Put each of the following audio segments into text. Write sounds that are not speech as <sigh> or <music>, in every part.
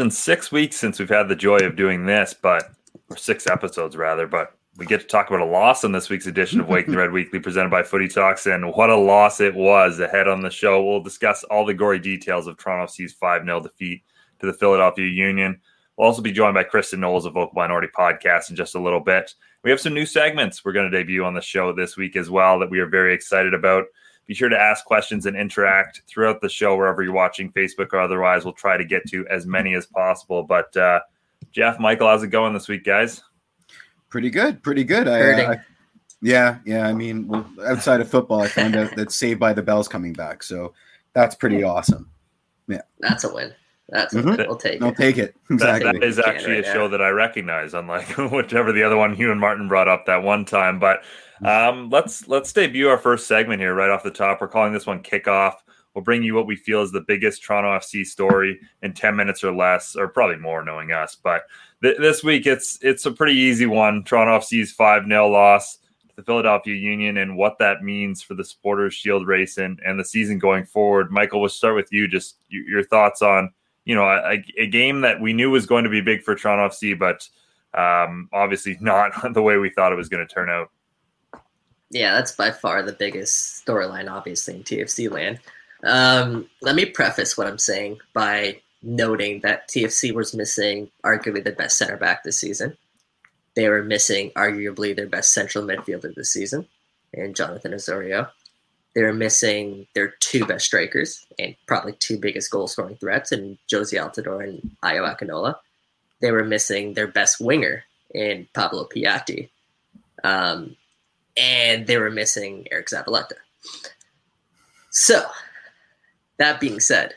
Been six weeks since we've had the joy of doing this, but or six episodes rather, but we get to talk about a loss on this week's edition of Waking the Red Weekly presented by Footy Talks, and what a loss it was. Ahead on the show, we'll discuss all the gory details of Toronto FC's 5 0 defeat to the Philadelphia Union. We'll also be joined by Kristin Knowles of Vocal Minority Podcast in just a little bit. We have some new segments we're going to debut on the show this week as well that we are very excited about. Be sure to ask questions and interact throughout the show wherever you're watching, Facebook or otherwise. We'll try to get to as many as possible. But uh, Jeff, Michael, how's it going this week, guys? Pretty good, pretty good. I, uh, I, yeah, yeah. I mean, well, outside of football, I found out that Saved by the Bell's coming back, so that's pretty awesome. Yeah, that's a win. That's mm-hmm. we'll take. I'll take it. Exactly. That, that is actually right a show that I recognize, unlike <laughs> whichever the other one Hugh and Martin brought up that one time. But um, let's let's debut our first segment here right off the top. We're calling this one kickoff. We'll bring you what we feel is the biggest Toronto FC story in ten minutes or less, or probably more, knowing us. But th- this week it's it's a pretty easy one. Toronto FC's five 0 loss to the Philadelphia Union, and what that means for the Supporters Shield race and and the season going forward. Michael, we'll start with you. Just your thoughts on you know a, a game that we knew was going to be big for Toronto FC, but um, obviously <laughs> not the way we thought it was going to turn out. Yeah, that's by far the biggest storyline, obviously, in TFC land. Um, let me preface what I'm saying by noting that TFC was missing arguably the best center back this season. They were missing arguably their best central midfielder this season, and Jonathan Osorio. They were missing their two best strikers and probably two biggest goal scoring threats in Jozy Altidore and Ayo Akinola. They were missing their best winger in Pablo Piatti. Um, and they were missing Eriq Zavaleta. So, that being said,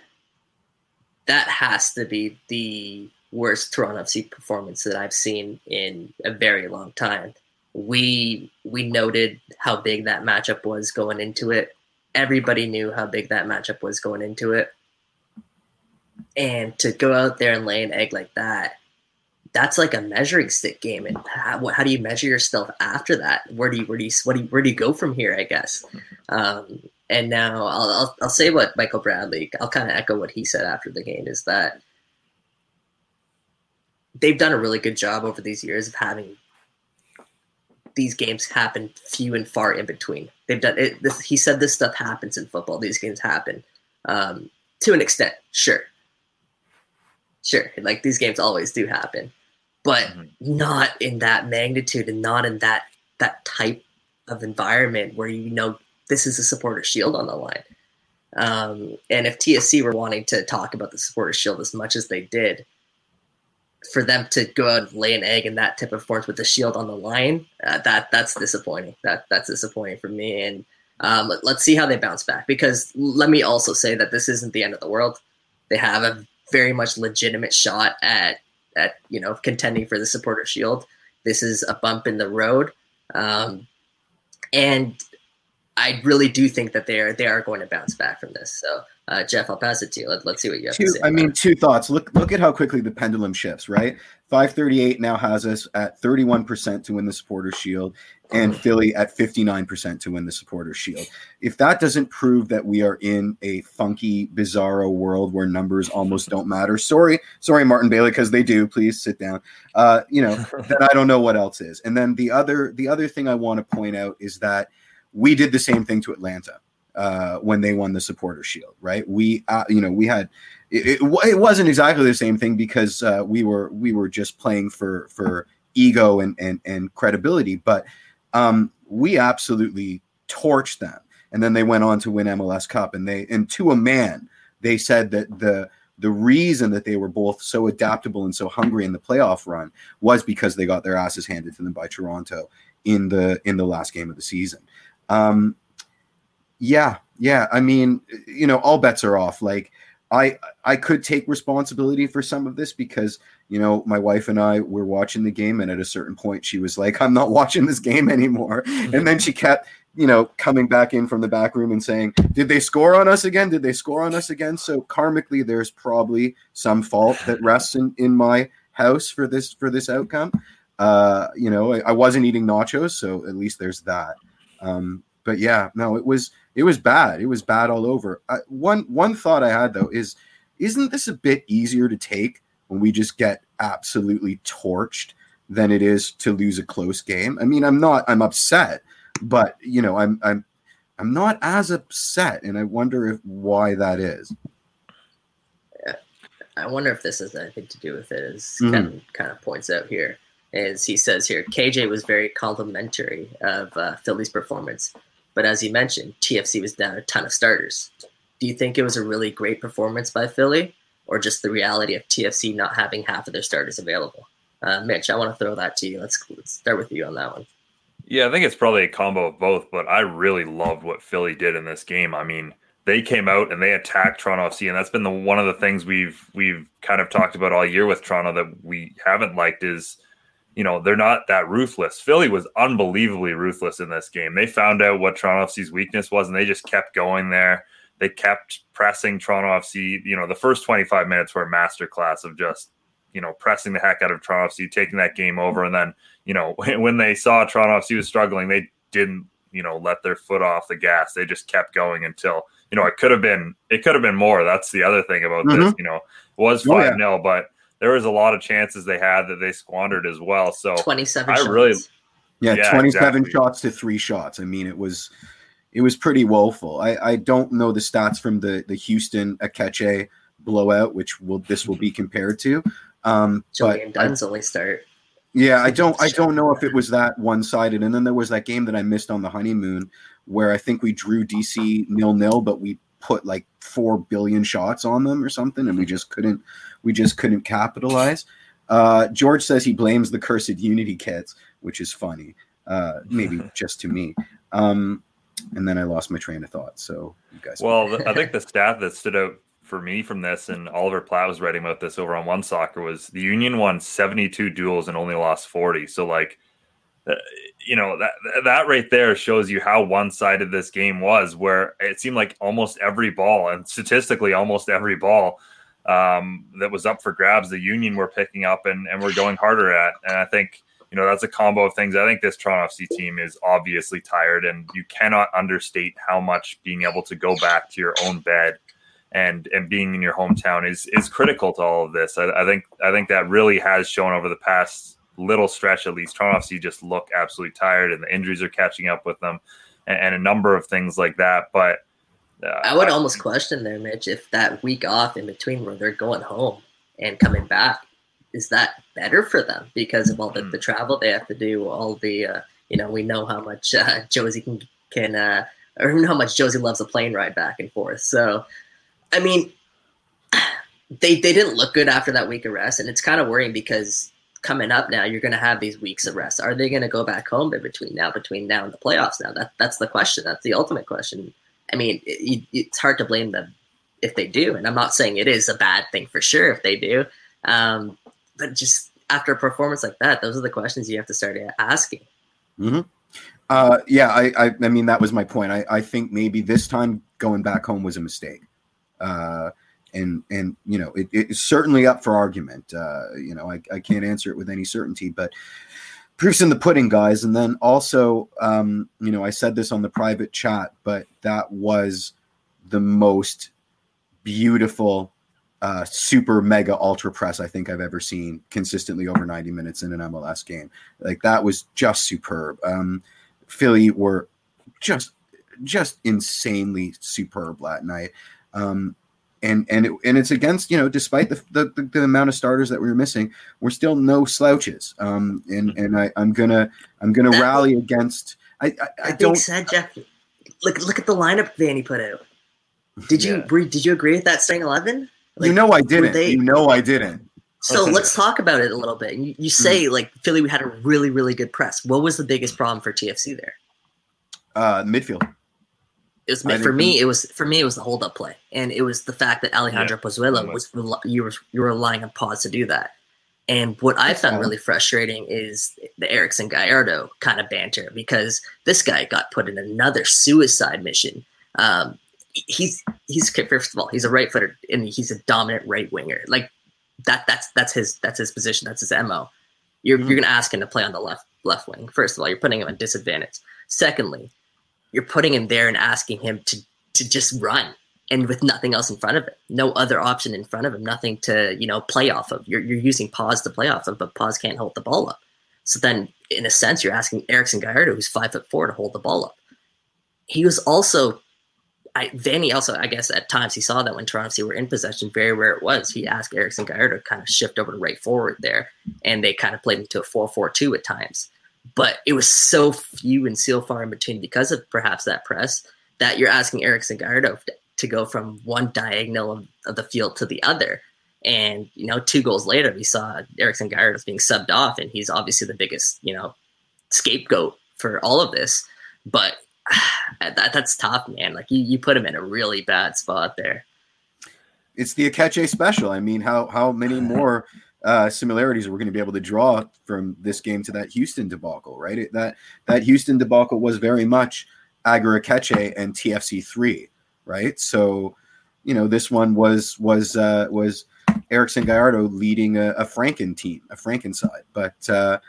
that has to be the worst Toronto FC performance that I've seen in a very long time. We we noted how big that matchup was going into it. Everybody knew how big that matchup was going into it. And to go out there and lay an egg like that that's like a measuring stick game. And how, how, do you measure yourself after that? Where do you where do you what do you, where do you go from here? I guess. Um, and now I'll, I'll, I'll say what Michael Bradley. I'll kind of echo what he said after the game is that they've done a really good job over these years of having these games happen few and far in between. They've done it. This, he said this stuff happens in football. These games happen um, to an extent, sure, sure. Like these games always do happen but mm-hmm. not in that magnitude and not in that that type of environment where you know this is a supporter shield on the line. Um, and if TFC were wanting to talk about the supporter shield as much as they did, for them to go out and lay an egg in that type of form with the shield on the line, uh, that that's disappointing. That that's disappointing for me. And um, let, let's see how they bounce back. Because let me also say that this isn't the end of the world. They have a very much legitimate shot at at you know contending for the supporter shield. This is a bump in the road, um, and I really do think that they are they are going to bounce back from this. So, uh, Jeff, I'll pass it to you. Let, us see what you have two, to say. I mean, it. two thoughts. Look look at how quickly the pendulum shifts. Right, five thirty eight now has us at thirty one percent to win the supporter shield, and Philly at 59% to win the supporter shield. If that doesn't prove that we are in a funky, bizarro world where numbers almost don't matter, sorry, sorry, Martin Bailey, because they do. Please sit down. Uh, you know, <laughs> then I don't know what else is. And then the other, the other thing I want to point out is that we did the same thing to Atlanta uh, when they won the supporter shield, right? We, uh, you know, we had it, it, it, wasn't exactly the same thing because uh, we were we were just playing for for ego and and and credibility, but um, we absolutely torched them. And then they went on to win MLS Cup, and they and to a man, they said that the the reason that they were both so adaptable and so hungry in the playoff run was because they got their asses handed to them by Toronto in the in the last game of the season. Um, yeah, yeah. I mean, you know, all bets are off. Like I I could take responsibility for some of this because you know, my wife and I were watching the game, and at a certain point, she was like, I'm not watching this game anymore. <laughs> and then she kept, you know, coming back in from the back room and saying, Did they score on us again? Did they score on us again? So karmically, there's probably some fault that rests in, in my house for this for this outcome. Uh, you know, I, I wasn't eating nachos, so at least there's that. Um, but yeah, no, it was it was bad. It was bad all over. Uh, one one thought I had though is isn't this a bit easier to take when we just get absolutely torched than it is to lose a close game? I mean, I'm not I'm upset, but you know, I'm I'm I'm not as upset, and I wonder if why that is. I wonder if this has anything to do with it, as mm-hmm. Ken kind of points out here. As he says here, KJ was very complimentary of uh, Philly's performance, but as you mentioned, TFC was down a ton of starters. Do you think it was a really great performance by Philly, or just the reality of TFC not having half of their starters available? Uh, Mitch, I want to throw that to you. Let's, let's start with you on that one. Yeah, I think it's probably a combo of both, but I really loved what Philly did in this game. I mean, they came out and they attacked Toronto FC, and that's been the one of the things we've we've kind of talked about all year with Toronto that we haven't liked is, you know, they're not that ruthless. Philly was unbelievably ruthless in this game. They found out what Toronto FC's weakness was, and they just kept going there. They kept pressing Toronto FC. You know, the first 25 minutes were a masterclass of just, you know, pressing the heck out of Toronto FC, taking that game over, and then, you know, <laughs> when they saw Toronto FC was struggling, they didn't, you know, let their foot off the gas. They just kept going until you know, it could have been it could have been more. That's the other thing about mm-hmm. this. You know, was five 0 but there was a lot of chances they had that they squandered as well. So twenty seven. I shots. really, yeah, yeah twenty seven exactly. shots to three shots. I mean, it was it was pretty woeful. I I don't know the stats from the the Houston Aketxe blowout, which will this will be compared to. Um, Julian but Dunn's I, only start. Yeah, I don't I <laughs> don't know if it was that one sided. And then there was that game that I missed on the honeymoon where I think we drew DC nil nil, but we put like four billion shots on them or something, and we just couldn't we just couldn't capitalize. Uh, George says he blames the cursed Unity kits, which is funny, uh, maybe <laughs> just to me. Um, and then I lost my train of thought. So you guys. Well, I think the stat that stood out for me from this, and Oliver Platt was writing about this over on One Soccer, was the Union won 72 duels and only lost 40. So like uh, you know that that right there shows you how one-sided this game was where it seemed like almost every ball and statistically almost every ball um, that was up for grabs the union were picking up and, and we're going harder at. And i think you know that's a combo of things. I think this toronto fc team is obviously tired and you cannot understate how much being able to go back to your own bed and and being in your hometown is is critical to all of this. I, I think i think that really has shown over the past little stretch at least, Toronto FC just look absolutely tired, and the injuries are catching up with them, and, and a number of things like that. But uh, I would I, almost question there, Mitch, if that week off in between where they're going home and coming back is that better for them because of all the, the hmm. travel they have to do, all the uh, you know, we know how much uh, <laughs> Jozy can can uh, or how much Jozy loves a plane ride back and forth. So, I mean. <sighs> They, they didn't look good after that week of rest, and it's kind of worrying because coming up now, you're going to have these weeks of rest. Are they going to go back home in between now, between now and the playoffs? Now that that's the question. That's the ultimate question. I mean, it, it's hard to blame them if they do, and I'm not saying it is a bad thing for sure if they do. Um, but just after a performance like that, those are the questions you have to start asking. Mm-hmm. Uh, yeah, I, I, I, mean, that was my point. I, I think maybe this time going back home was a mistake. Uh, and and you know it, it's certainly up for argument. Uh, you know, I, I can't answer it with any certainty, but proofs in the pudding, guys. And then also, um, you know, I said this on the private chat, but that was the most beautiful uh, super mega ultra press I think I've ever seen consistently over 90 minutes in an MLS game. Like that was just superb. Um, Philly were just just insanely superb that night. Um, and and it, and it's against you know despite the, the, the amount of starters that we were missing, we're still no slouches. Um, and mm-hmm. and I I'm gonna I'm gonna that rally against. I I, I don't said Jeff. Look look at the lineup Vanney put out. Did you yeah. did you agree with that starting eleven? Like, you know I didn't. They, you know I didn't. So let's talk about it a little bit. You, you say mm-hmm. like Philly we had a really really good press. What was the biggest problem for TFC there? Uh, midfield. It was for me. It was for me. It was the hold up play, and it was the fact that Alejandro yeah, Pozuelo was you were you were relying on pause to do that. And what I found really frustrating is the Erickson Gallardo kind of banter because this guy got put in another suicide mission. Um, he's he's first of all he's a right footer and he's a dominant right winger. Like that that's that's his that's his position. That's his mo. You're mm-hmm. you're gonna ask him to play on the left left wing. First of all, you're putting him at disadvantage. Secondly, you're putting him there and asking him to to just run and with nothing else in front of him, no other option in front of him, nothing to you know play off of. You're you're using pause to play off of, but pause can't hold the ball up. So then, in a sense, you're asking Erickson Gallardo, who's five foot four, to hold the ball up. He was also, I Vanney also, I guess, at times he saw that when Toronto FC were in possession, very rare it was. He asked Erickson Gallardo to kind of shift over to right forward there, and they kind of played into a 4-4-2 at times. But it was so few and so far in between because of perhaps that press that you're asking Erickson Gallardo to go from one diagonal of, the field to the other. And, you know, two goals later, we saw Erickson Gallardo being subbed off, and he's obviously the biggest, you know, scapegoat for all of this. But <sighs> that that's tough, man. Like, you, you put him in a really bad spot there. It's the Aketxe special. I mean, how, how many <sighs> more uh, similarities we're going to be able to draw from this game to that Houston debacle, right? It, that that Houston debacle was very much Ager Aketxe and TFC three right? So, you know, this one was was uh, was Erickson Gallardo leading a, a Franken team, a Franken side. But uh,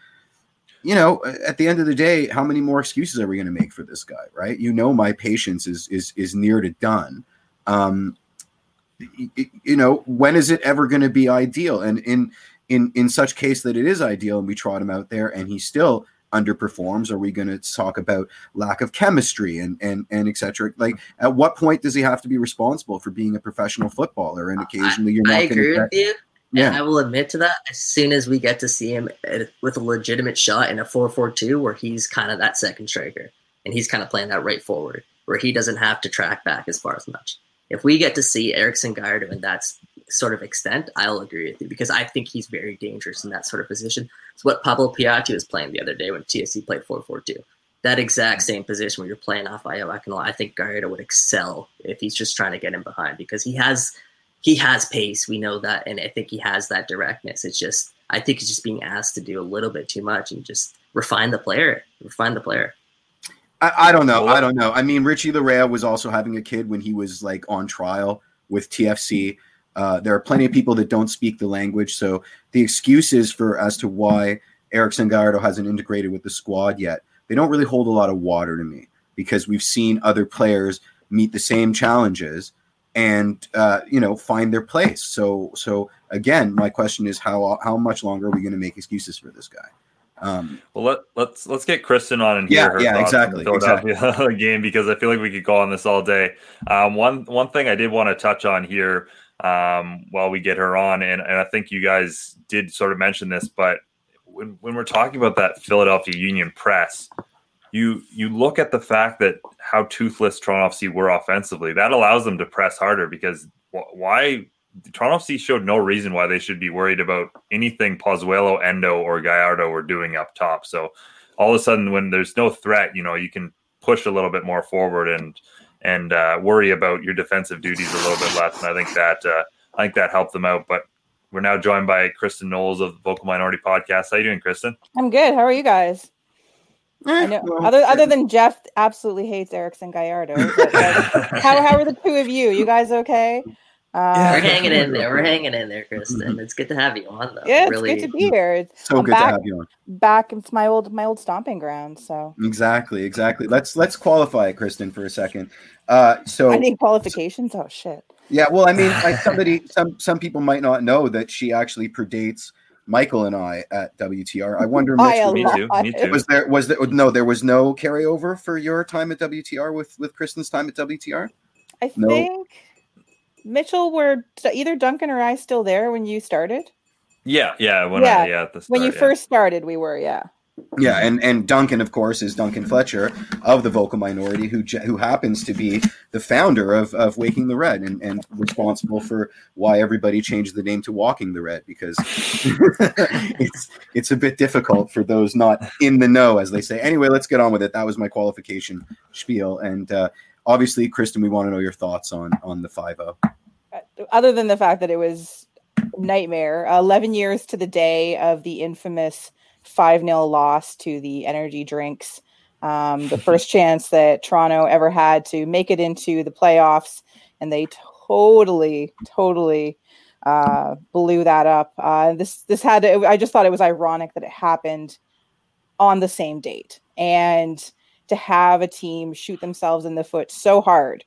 you know, at the end of the day, how many more excuses are we going to make for this guy, right? You know, my patience is is is near to done. Um, you know, when is it ever going to be ideal? And in in in such case that it is ideal, and we trot him out there, and he still underperforms? Are we going to talk about lack of chemistry and and and etc.? Like, at what point does he have to be responsible for being a professional footballer? And occasionally, you're not. I agree with you. Yeah, I will admit to that. As soon as we get to see him uh, with a legitimate shot in a four-four-two, where he's kind of that second striker and he's kind of playing that right forward, where he doesn't have to track back as far as much. If we get to see Erickson Gallardo in that sort of extent, I'll agree with you because I think he's very dangerous in that sort of position. It's what Pablo Piatti was playing the other day when TFC played 4 4 2. That exact same position where you're playing off Akinola, I think Gallardo would excel if he's just trying to get him behind because he has he has pace. We know that, and I think he has that directness. It's just I think he's just being asked to do a little bit too much and just refine the player, refine the player. I, I don't know. I don't know. I mean, Richie Laryea was also having a kid when he was like on trial with TFC. Uh, there are plenty of people that don't speak the language, so the excuses for as to why Erickson Gallardo hasn't integrated with the squad yet, they don't really hold a lot of water to me because we've seen other players meet the same challenges and uh, you know find their place. So so again, my question is how how much longer are we going to make excuses for this guy? Um, well, let, let's let's get Kristin on and yeah, yeah, exactly, Philadelphia exactly. <laughs> game because I feel like we could go on this all day. Um, one one thing I did want to touch on here um, while we get her on. And, and I think you guys did sort of mention this, but when, when we're talking about that Philadelphia Union press, you you look at the fact that how toothless Toronto FC were offensively. That allows them to press harder because why Toronto FC showed no reason why they should be worried about anything Pozuelo, Endo, or Gallardo were doing up top. So all of a sudden, when there's no threat, you know you can push a little bit more forward and and uh, worry about your defensive duties a little bit less. And I think that uh, I think that helped them out. But we're now joined by Kristin Knowles of the Vocal Minority Podcast. How are you doing, Kristin? I'm good. How are you guys? Eh, I know. Other other than Jeff absolutely hates Erickson Gallardo. But, how how are the two of you? You guys okay? <laughs> Uh, We're hanging in there. We're <laughs> hanging in there, Kristin. It's good to have you on, though. Yeah, it's really, good to be here. It's, so I'm good back, to have you on. Back, it's my old my old stomping ground. So exactly, exactly. Let's let's qualify it, Kristin, for a second. Uh, so I need qualifications. So, oh shit. Yeah, well, I mean, like <laughs> somebody, some some people might not know that she actually predates Michael and I at WTR. I wonder, Mitch, me too. Me too. Was there was there no? There was no carryover for your time at WTR with with Kristin's time at WTR. I no. think Mitchell, were either Duncan or I still there when you started? Yeah, yeah, when yeah, I, yeah start, when you yeah. first started, we were, yeah. Yeah, and and Duncan, of course, is Duncan Fletcher of the Vocal Minority, who who happens to be the founder of, of Waking the Red and, and responsible for why everybody changed the name to Walking the Red because <laughs> it's it's a bit difficult for those not in the know, as they say. Anyway, let's get on with it. That was my qualification spiel, and uh, obviously, Kristin, we want to know your thoughts on on the five zero. Uh, other than the fact that it was nightmare, eleven years to the day of the infamous five 0 loss to the energy drinks. Um, the <laughs> first chance that Toronto ever had to make it into the playoffs, and they totally, totally uh, blew that up. Uh, this this had to, I just thought it was ironic that it happened on the same date, and to have a team shoot themselves in the foot so hard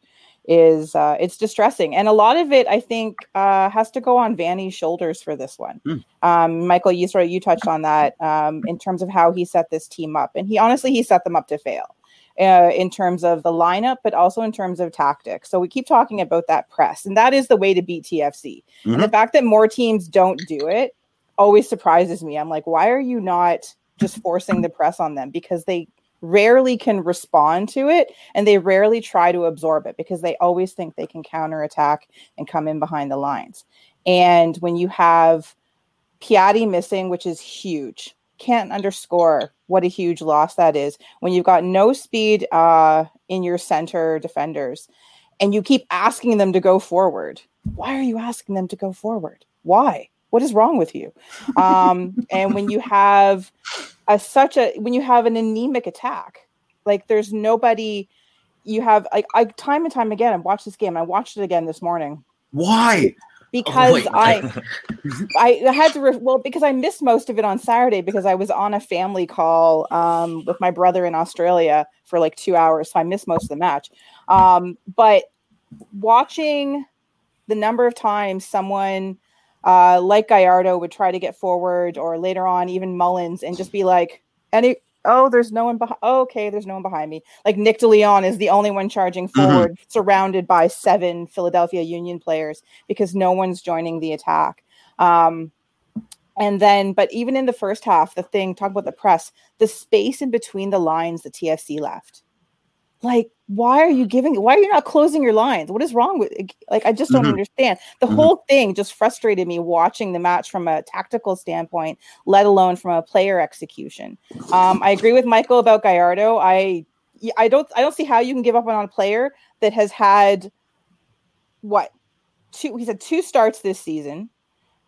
is uh, it's distressing, and a lot of it I think uh, has to go on Vanney's shoulders for this one. Mm. Um, Michael, you sort of you touched on that um, in terms of how he set this team up, and he honestly he set them up to fail. Uh, in terms of the lineup, but also in terms of tactics. So we keep talking about that press, and that is the way to beat TFC. Mhm. And the fact that more teams don't do it always surprises me. I'm like, why are you not just forcing the press on them? Because they rarely can respond to it and they rarely try to absorb it because they always think they can counterattack and come in behind the lines. And when you have Piatti missing, which is huge, can't underscore what a huge loss that is. When you've got no speed uh, in your center defenders and you keep asking them to go forward, why are you asking them to go forward? Why? What is wrong with you? Um, and when you have a such a when you have an anemic attack, like there's nobody. You have like I time and time again. I watched this game. I watched it again this morning Why? because wait. <laughs> I I had to re- well because I missed most of it on Saturday because I was on a family call um, with my brother in Australia for like two hours, so I missed most of the match. Um, but watching the number of times someone uh, like Gallardo would try to get forward, or later on even Mullins, and just be like, "Any oh, there's no one behind. Oh, okay, there's no one behind me." Like Nick DeLeon is the only one charging forward, surrounded by seven Philadelphia Union players because no one's joining the attack. Um, and then, but even in the first half, the thing, talk about the press, the space in between the lines the TFC left. Like, why are you giving, why are you not closing your lines? What is wrong with, like, I just don't Mhm. understand. The Mhm. whole thing just frustrated me watching the match from a tactical standpoint, let alone from a player execution. Um, I agree with Michael about Gallardo. I, I don't, I don't see how you can give up on a player that has had what two, he's had two starts this season.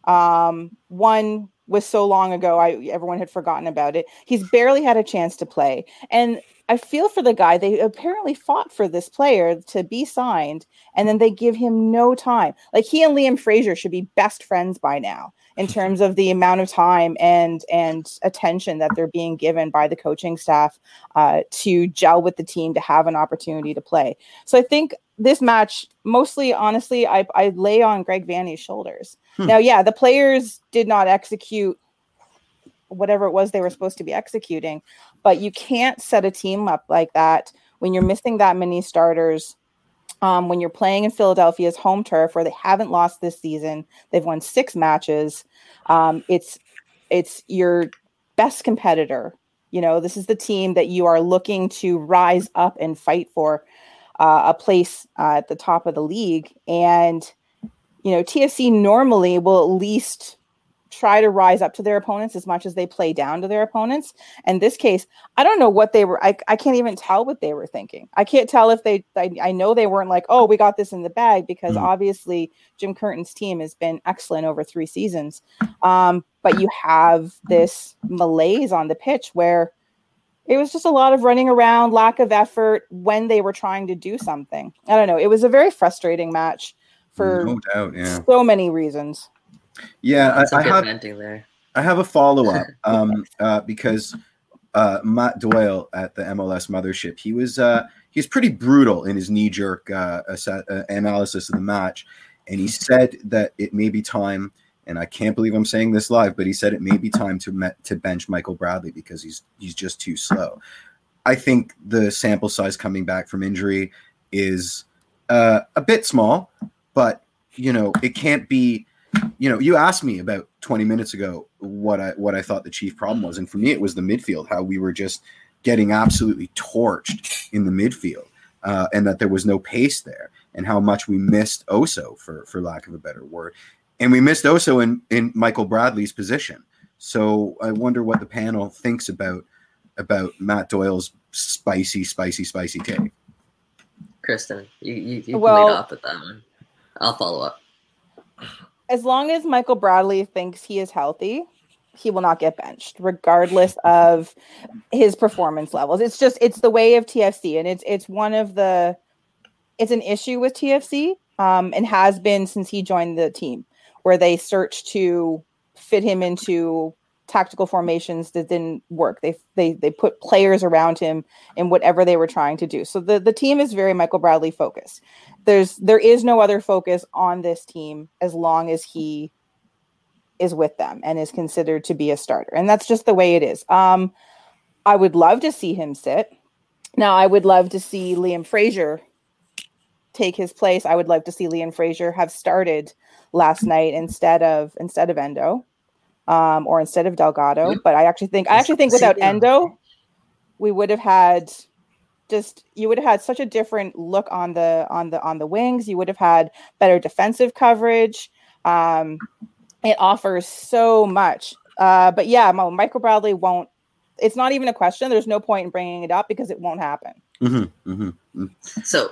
Um, one was so long ago, I everyone had forgotten about it. He's barely had a chance to play, and I feel for the guy. They apparently fought for this player to be signed, and then they give him no time. Like he and Liam Fraser should be best friends by now in <laughs> terms of the amount of time and and attention that they're being given by the coaching staff uh, to gel with the team to have an opportunity to play. So I think this match, mostly honestly, I, I lay on Greg Vanney's shoulders. Hmm. Now, yeah, the players did not execute whatever it was they were supposed to be executing, but you can't set a team up like that when you're missing that many starters. Um, when you're playing in Philadelphia's home turf, where they haven't lost this season, they've won six matches. Um, it's it's your best competitor. You know, this is the team that you are looking to rise up and fight for uh, a place uh, at the top of the league. And, you know, TFC normally will at least try to rise up to their opponents as much as they play down to their opponents. In this case, I don't know what they were. I, I can't even tell what they were thinking. I can't tell if they, I, I know they weren't like, oh, we got this in the bag because Mhm. obviously Jim Curtin's team has been excellent over three seasons. Um, but you have this malaise on the pitch where it was just a lot of running around, lack of effort when they were trying to do something. I don't know. It was a very frustrating match for no doubt. Yeah. so many reasons. Yeah. I, I have there. I have a follow up <laughs> um, uh, because uh, Matt Doyle at the MLS mothership he was uh, he was pretty brutal in his knee jerk uh, assa- uh, analysis of the match, and he said that it may be time. And I can't believe I'm saying this live, but he said it may be time to met, to bench Michael Bradley because he's he's just too slow. I think the sample size coming back from injury is uh, a bit small, but you know it can't be you know, you asked me about 20 minutes ago what I what I thought the chief problem was, and for me, it was the midfield. How we were just getting absolutely torched in the midfield, uh, and that there was no pace there, and how much we missed Oso, for for lack of a better word, and we missed Oso in in Michael Bradley's position. So I wonder what the panel thinks about about Matt Doyle's spicy, spicy, spicy take. Kristin, you you, you can Well- lead off with that one. I'll follow up. As long as Michael Bradley thinks he is healthy, he will not get benched, regardless of his performance levels. It's just it's the way of TFC, and it's it's one of the it's an issue with TFC, um, and has been since he joined the team, where they search to fit him into tactical formations that didn't work. They they they put players around him in whatever they were trying to do. So the the team is very Michael Bradley focused. There's there is no other focus on this team as long as he is with them and is considered to be a starter. And that's just the way it is. Um I would love to see him sit. Now I would love to see Liam Fraser take his place. I would love to see Liam Fraser have started last night instead of instead of Endo um, or instead of Delgado. But I actually think I actually think without Endo, we would have had just you would have had such a different look on the on the on the wings. You would have had better defensive coverage. Um, it offers so much. Uh, but yeah, Michael Bradley won't. It's not even a question. There's no point in bringing it up because it won't happen. Mm-hmm, mm-hmm. So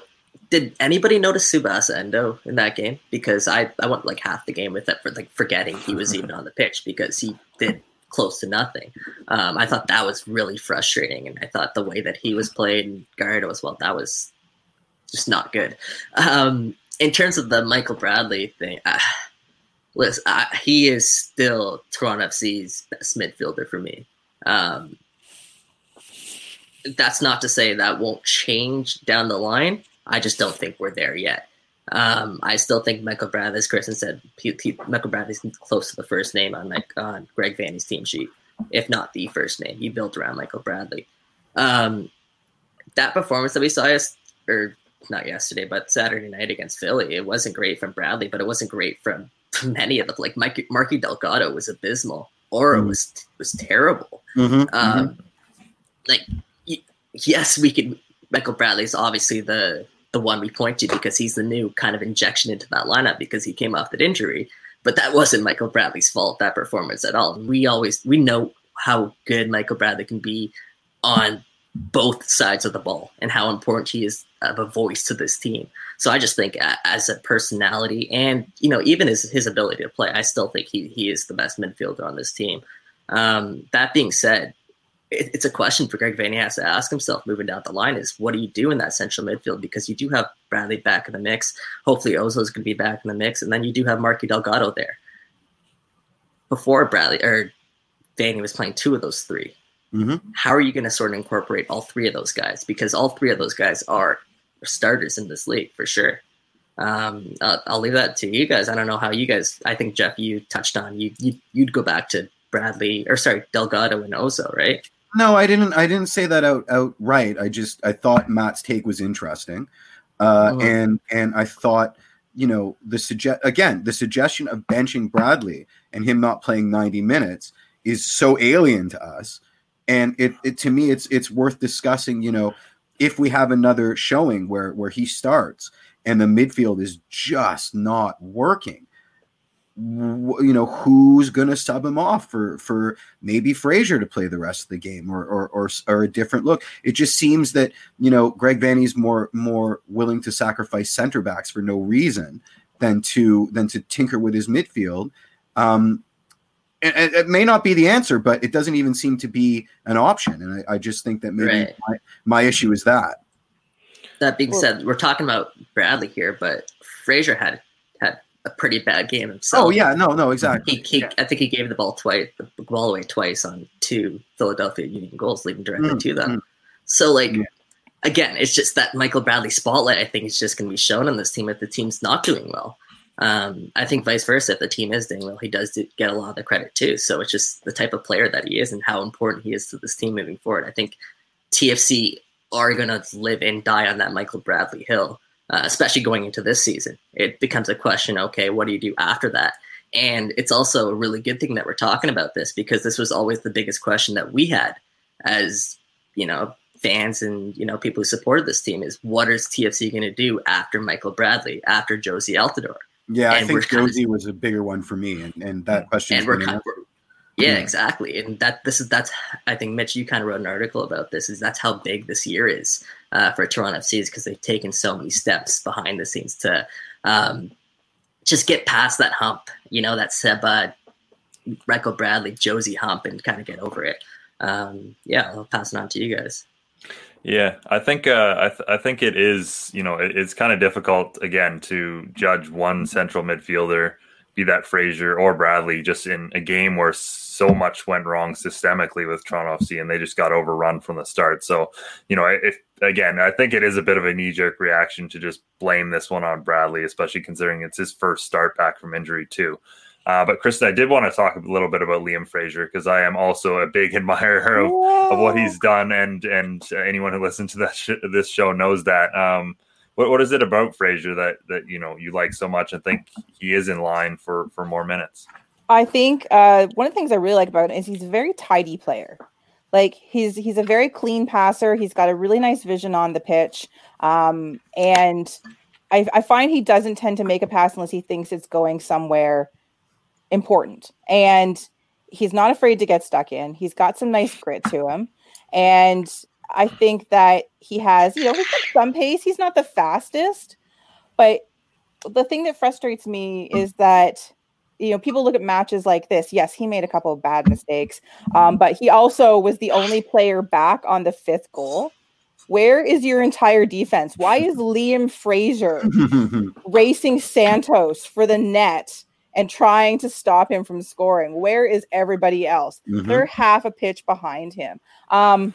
did anybody notice Tsubasa Endo in that game? Because I, I went like half the game with it for like forgetting he was even on the pitch because he did close to nothing. Um, I thought that was really frustrating, and I thought the way that he was played and Garrido as well, that was just not good. Um, in terms of the Michael Bradley thing, uh, listen, uh, he is still Toronto FC's best midfielder for me. Um, that's not to say that won't change down the line. I just don't think we're there yet. Um, I still think Michael Bradley, as Kristin said, he, he, Michael Bradley's close to the first name on like on Greg Vanney's team sheet, if not the first name. He built around Michael Bradley. Um, that performance that we saw, yes, or not yesterday, but Saturday night against Philly, it wasn't great from Bradley, but it wasn't great from <laughs> many of them. Like Mike, Marky Delgado was abysmal. Auro mm-hmm. was was terrible. Mm-hmm, um, mm-hmm. Like, yes, we could. Michael Bradley's obviously the the one we point to because he's the new kind of injection into that lineup because he came off that injury. But that wasn't Michael Bradley's fault, that performance at all. We always we know how good Michael Bradley can be on both sides of the ball and how important he is of a voice to this team. So I just think as a personality and you know even his his ability to play, I still think he he is the best midfielder on this team. Um, that being said, it, it's a question for Greg Vanney has to ask himself moving down the line is what do you do in that central midfield because you do have Bradley back in the mix. Hopefully Ozo's going to be back in the mix, and then you do have Marky Delgado there. Before Bradley or Vanney was playing two of those 3 mm-hmm. How are you going to sort of incorporate all three of those guys? Because all three of those guys are starters in this league for sure. Um, I'll, I'll, leave that to you guys. I don't know how you guys. I think Jeff, you touched on you, you you'd go back to Bradley or sorry Delgado and Ozo, right? No, I didn't. I didn't say that out outright. I just I thought Matt's take was interesting, uh, oh. and and I thought you know the suggest again the suggestion of benching Bradley and him not playing ninety minutes is so alien to us, and it, it to me it's it's worth discussing. You know, if we have another showing where where he starts and the midfield is just not working you know who's going to sub him off for for maybe Fraser to play the rest of the game or, or or or a different look. It just seems that you know Greg Vanney's more more willing to sacrifice center backs for no reason than to than to tinker with his midfield. Um, and it may not be the answer, but it doesn't even seem to be an option. And I, I just think that maybe right. my, my issue is that. That being said, we're talking about Bradley here, but Fraser had had a pretty bad game himself. Oh yeah, no, no, exactly. He, he, yeah. I think he gave the ball twice, the ball away twice on two Philadelphia Union goals, leading directly mm, to them. Mm. So like, yeah. again, it's just that Michael Bradley spotlight. I think is just going to be shown on this team if the team's not doing well. Um, I think vice versa. If the team is doing well, he does get a lot of the credit too. So it's just the type of player that he is and how important he is to this team moving forward. I think TFC are going to live and die on that Michael Bradley hill uh, especially going into this season. It becomes a question okay, what do you do after that? And it's also a really good thing that we're talking about this because this was always the biggest question that we had as, you know, fans and, you know, people who supported this team is what is TFC going to do after Michael Bradley, after Jozy Altidore? Yeah, and I think Jozy was a bigger one for me. And, and that question and we're kind of, yeah, yeah, exactly. And that this is that's I think Mitch, you kind of wrote an article about this. Is that's how big this year is uh, for Toronto FC is because they've taken so many steps behind the scenes to um, just get past that hump. You know that Seba, Michael Bradley, Jozy hump, and kind of get over it. Um, yeah, I'll pass it on to you guys. Yeah, I think uh, I, th- I think it is. You know, it, it's kind of difficult again to judge one central midfielder be that Fraser or Bradley, just in a game where so much went wrong systemically with Toronto FC, and they just got overrun from the start. So, you know, if again, I think it is a bit of a knee jerk reaction to just blame this one on Bradley, especially considering it's his first start back from injury too. Uh, but Kristin, I did want to talk a little bit about Liam Fraser because I am also a big <laughs> admirer of, of what he's done, and and anyone who listens to that sh- this show knows that. Um, what, what is it about Fraser that that you know you like so much and think he is in line for for more minutes? I think uh, one of the things I really like about him is he's a very tidy player. Like he's he's a very clean passer. He's got a really nice vision on the pitch, um, and I, I find he doesn't tend to make a pass unless he thinks it's going somewhere important. And he's not afraid to get stuck in. He's got some nice grit to him. And I think that he has, you know, he's got some pace. He's not the fastest, but the thing that frustrates me is that you know people look at matches like this yes he made a couple of bad mistakes um, but he also was the only player back on the fifth goal where is your entire defense why is liam fraser <laughs> racing santos for the net and trying to stop him from scoring. Where is everybody else? Mm-hmm. They're half a pitch behind him. Um,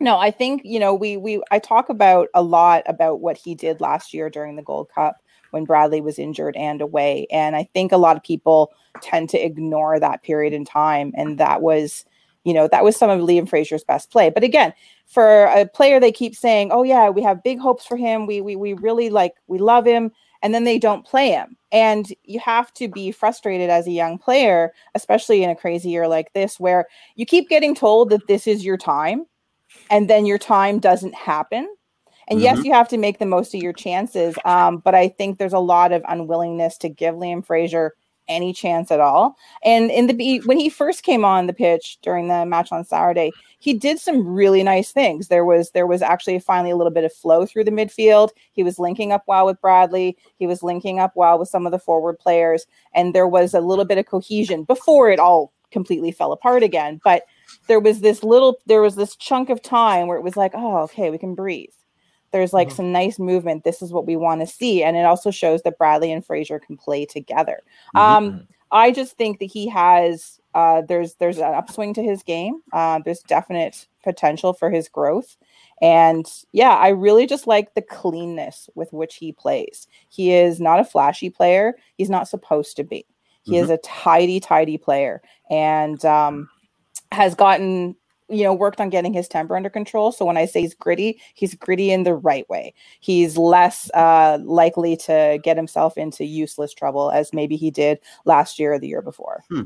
no, I think you know we we I talk about a lot about what he did last year during the Gold Cup when Bradley was injured and away, and I think a lot of people tend to ignore that period in time, and that was you know that was some of Liam Fraser's best play. But again, for a player they keep saying, "Oh yeah, we have big hopes for him. We we we really like we love him." and then they don't play him. And you have to be frustrated as a young player, especially in a crazy year like this, where you keep getting told that this is your time, and then your time doesn't happen. And mm-hmm. yes, you have to make the most of your chances. Um, but I think there's a lot of unwillingness to give Liam Fraser any chance at all. And in the when he first came on the pitch during the match on Saturday, he did some really nice things. There was there was actually finally a little bit of flow through the midfield. He was linking up well with Bradley. He was linking up well with some of the forward players, and there was a little bit of cohesion before it all completely fell apart again. But there was this little there was this chunk of time where it was like, oh, okay, we can breathe there's like mm-hmm. some nice movement. This is what we want to see. And it also shows that Bradley and Fraser can play together. Mm-hmm. Um, I just think that he has uh, there's there's an upswing to his game. Uh, there's definite potential for his growth. And yeah, I really just like the cleanness with which he plays. He is not a flashy player. He's not supposed to be. He mm-hmm. is a tidy, tidy player and um, has gotten you know, worked on getting his temper under control. So when I say he's gritty, he's gritty in the right way. He's less uh, likely to get himself into useless trouble as maybe he did last year or the year before. Hmm.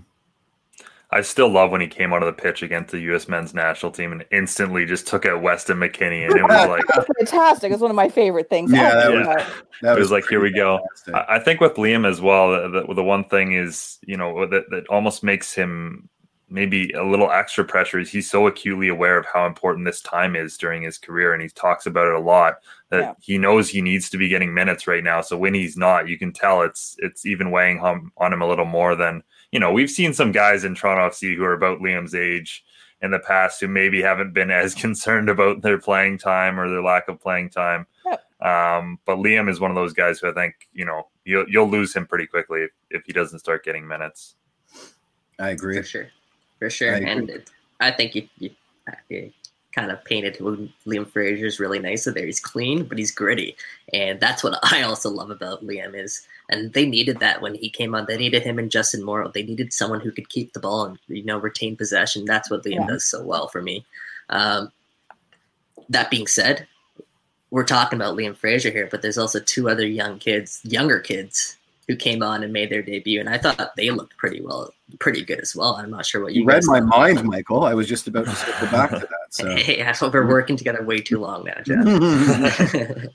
I still love when he came onto the pitch against the U.S. men's national team and instantly just took out Weston McKennie and it was like <laughs> fantastic. It's one of my favorite things. Yeah, that was, that it was, was like, here we go. I, I, think with Liam as well, the, the, the one thing is, you know, that, that almost makes him maybe a little extra pressure is he's so acutely aware of how important this time is during his career and he talks about it a lot that yeah. he knows he needs to be getting minutes right now. So when he's not you can tell it's it's even weighing on, on him a little more than you know we've seen some guys in Toronto FC who are about Liam's age in the past who maybe haven't been <laughs> as concerned about their playing time or their lack of playing time. Um, but Liam is one of those guys who I think you know you'll, you'll lose him pretty quickly if, if he doesn't start getting minutes. I agree. For sure for sure. And it, I think you, you, you kind of painted Liam Fraser's really nice So there. He's clean, but he's gritty, and that's what <laughs> I also love about Liam is. And they needed that when he came on. They needed him and Justin Morrow. They needed someone who could keep the ball and you know retain possession. That's what Liam yeah. does so well for me. Um, that being said, we're talking about Liam Fraser here, but there's also two other young kids, younger kids who came on and made their debut, and I thought they looked pretty well, pretty good as well. I'm not sure what you, you read my thought. mind, Michael. I was just about to circle back to that. So. <laughs> Hey, I we're working together way too long now, Jeff. <laughs>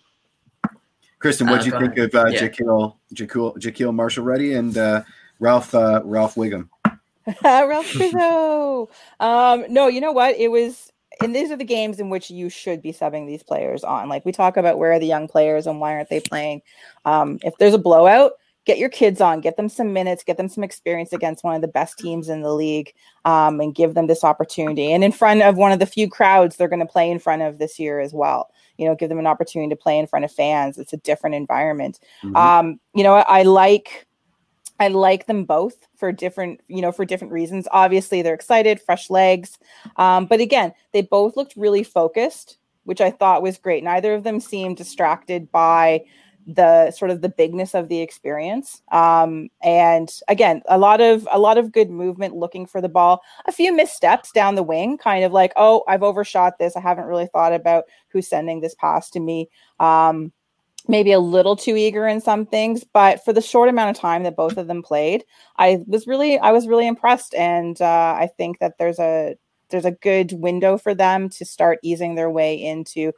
Kristin, what do uh, you think ahead. of uh, yeah. Jahkeele, Jahkeele, Jahkeele Marshall-Rutty and uh, Ralph uh, Ralph Wiggum? <laughs> Ralph Priso. um, no, you know what? It was and these are the games in which you should be subbing these players on. Like we talk about where are the young players and why aren't they playing? Um, if there's a blowout, get your kids on, get them some minutes, get them some experience against one of the best teams in the league, um, and give them this opportunity. And in front of one of the few crowds they're going to play in front of this year as well. You know, give them an opportunity to play in front of fans. It's a different environment. Mm-hmm. Um, you know, I, I like I like them both for different, you know, for different reasons. Obviously, they're excited, fresh legs. Um, but again, they both looked really focused, which I thought was great. Neither of them seemed distracted by the sort of the bigness of the experience. Um, and again, a lot of a lot of good movement looking for the ball. A few missteps down the wing, kind of like, oh, I've overshot this. I haven't really thought about who's sending this pass to me. Um, maybe a little too eager in some things but for the short amount of time that both of them played i was really i was really impressed and uh, i think that there's a there's a good window for them to start easing their way into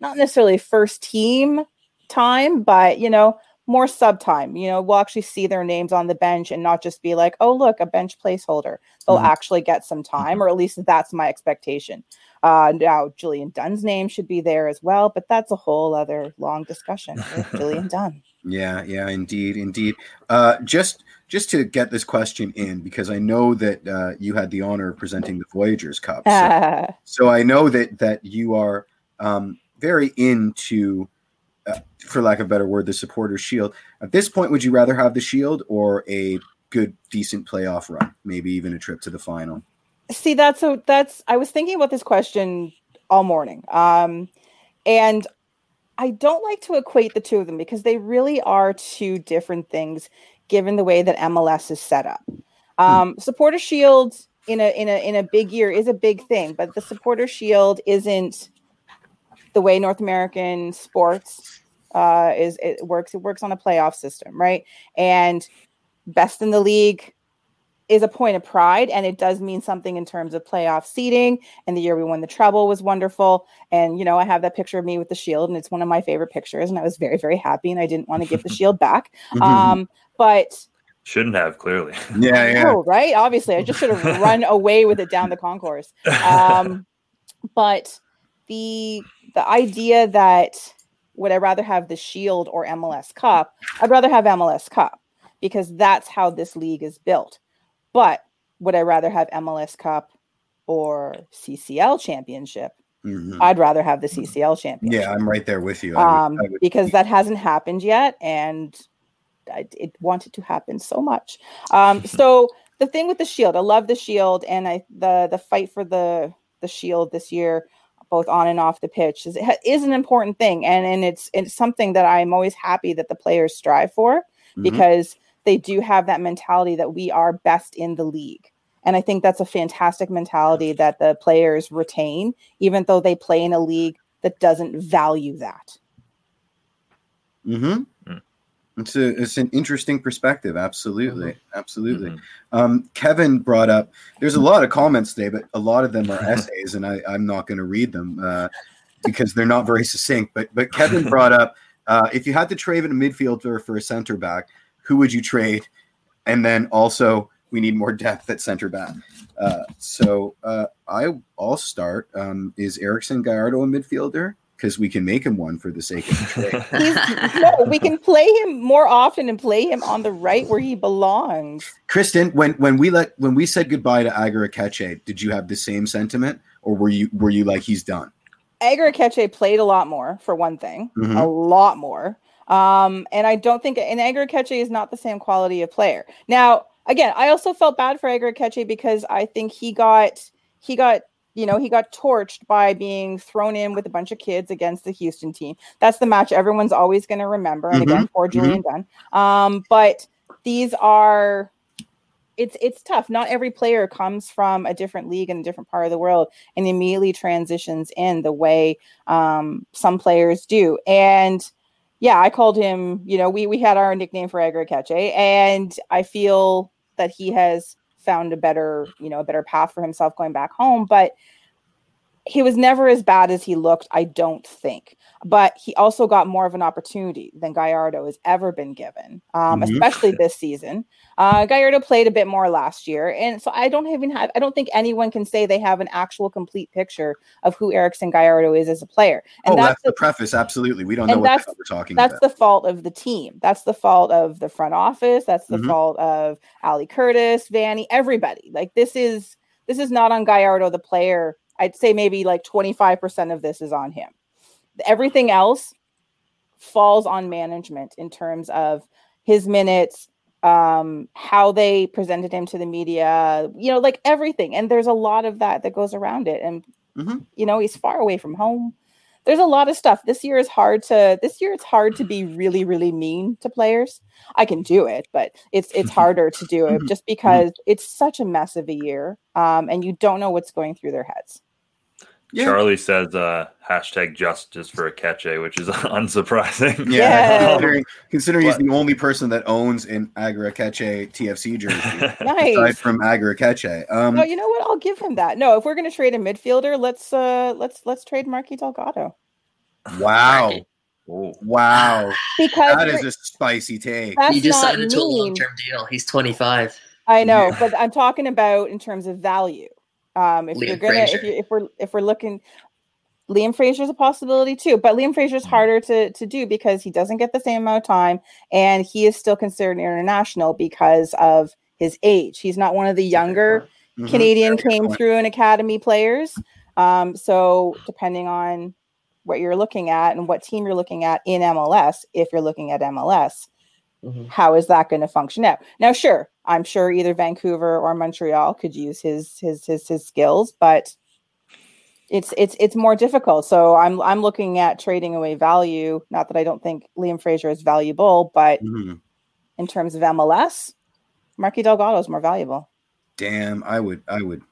not necessarily first team time but you know more sub time you know we'll actually see their names on the bench and not just be like oh look a bench placeholder they'll mm-hmm. actually get some time or at least that's my expectation uh, now, Julian Dunn's name should be there as well, but that's a whole other long discussion with <laughs> Julian Dunn. Yeah, yeah, indeed, indeed. Uh, just just to get this question in, because I know that uh, you had the honor of presenting the Voyageurs Cup, so, <laughs> so I know that that you are um, very into, uh, for lack of a better word, the supporter shield. At this point, would you rather have the shield or a good, decent playoff run, maybe even a trip to the final? See, that's so that's I was thinking about this question all morning. Um and I don't like to equate the two of them because they really are two different things given the way that MLS is set up. Hmm. Um supporter shield in a in a in a big year is a big thing, but the supporter shield isn't the way North American sports uh is it works it works on a playoff system, right? And best in the league is a point of pride and it does mean something in terms of playoff seeding. And the year we won the treble was wonderful. And you know i have that picture of me with the shield and it's one of my favorite pictures and i was very very happy and i didn't want to give the <laughs> shield back. Mm-hmm. um, but shouldn't have clearly. <laughs> Yeah yeah. Know, right? Obviously i just should have run <laughs> away with it down the concourse. Um, but the the idea that would i rather have the shield or mls cup i'd rather have mls cup because that's how this league is built but would I rather have MLS Cup or CCL Championship? Mm-hmm. I'd rather have the CCL Championship. Yeah, I'm right there with you. Um, would, would, because that hasn't happened yet, and I it wanted to happen so much. Um, <laughs> so the thing with the Shield, I love the Shield, and I the the fight for the the Shield this year, both on and off the pitch, is is an important thing, and and it's it's something that I'm always happy that the players strive for mm-hmm. because they do have that mentality that we are best in the league. And I think that's a fantastic mentality that the players retain, even though they play in a league that doesn't value that. Hmm. It's a it's an interesting perspective. Absolutely, mm-hmm. absolutely. Mm-hmm. Um, Kevin brought up. There's a lot of comments today, but a lot of them are essays, and I, I'm not going to read them uh, because they're not very succinct. But but Kevin brought up uh, if you had to trade a midfielder for a center back, who would you trade? And then also, we need more depth at center back. Uh, so uh, I, I'll start. Um, is Erickson Gallardo a midfielder? Because we can make him one for the sake of the trade. <laughs> no, we can play him more often and play him on the right where he belongs. Kristin, when when we let when we said goodbye to Ager Aketxe, did you have the same sentiment, or were you were you like he's done? Ager Aketxe played a lot more, for one thing, mm-hmm. a lot more. Um, and I don't think an Ager Aketxe is not the same quality of player. Now, again, I also felt bad for Ager Aketxe because I think he got he got you know he got torched by being thrown in with a bunch of kids against the Houston team. That's the match everyone's always going to remember. And mm-hmm. again, poor Julian mm-hmm. Dunn. Um, but these are it's it's tough. Not every player comes from a different league and a different part of the world and immediately transitions in the way um, some players do. And yeah, I called him, you know, we we had our nickname for Aketxe, and I feel that he has found a better, you know, a better path for himself going back home. But he was never as bad as he looked, I don't think. But he also got more of an opportunity than Gallardo has ever been given, um, mm-hmm. especially this season. Uh, Gallardo played a bit more last year, and so I don't even have. I don't think anyone can say they have an actual complete picture of who Erickson Gallardo is as a player. And oh, that's, that's the, the, preface. Absolutely, we don't know what we're talking that's about. That's the fault of the team. That's the fault of the front office. That's the mm-hmm. fault of Ali Curtis, Vanney, everybody. Like this is this is not on Gallardo, the player I'd say maybe like 25% of this is on him. Everything else falls on management in terms of his minutes, um, how they presented him to the media, you know, like everything. And there's a lot of that that goes around it. And, Mhm. you know, he's far away from home. There's a lot of stuff. This year is hard to this year it's hard to be really, really mean to players. I can do it, but it's it's <laughs> harder to do it just because it's such a mess of a year. Um, and you don't know what's going through their heads. Yeah. Charlie says uh, hashtag justice for Aketxe, which is <laughs> unsurprising. Yeah, Yeah. considering, considering he's the only person that owns an Ager Aketxe TFC jersey, <laughs> aside from Ager Aketxe. Um, no, you know what? I'll give him that. No, if we're gonna trade a midfielder, let's uh let's let's trade Marky Delgado. wow, Ooh. wow, Because that is a spicy take. that's you just not signed into a mean. long term deal. He's 25. I know, Yeah. but I'm talking about in terms of value. Um, if you're gonna, if Fraser. you if we're if we're looking, Liam Fraser's a possibility too, but Liam Fraser's Mm. harder to to do because he doesn't get the same amount of time, and he is still considered international because of his age. He's not one of the younger Mhm. Canadian came point. through and academy players. Um, so depending on what you're looking at and what team you're looking at in MLS, if you're looking at MLS, Mhm. how is that going to function out? Now, sure, I'm sure either Vancouver or Montreal could use his his his his skills, but it's it's it's more difficult. So I'm I'm looking at trading away value. Not that I don't think Liam Fraser is valuable, but Mhm. in terms of MLS, Marky Delgado is more valuable. Damn, I would, I would.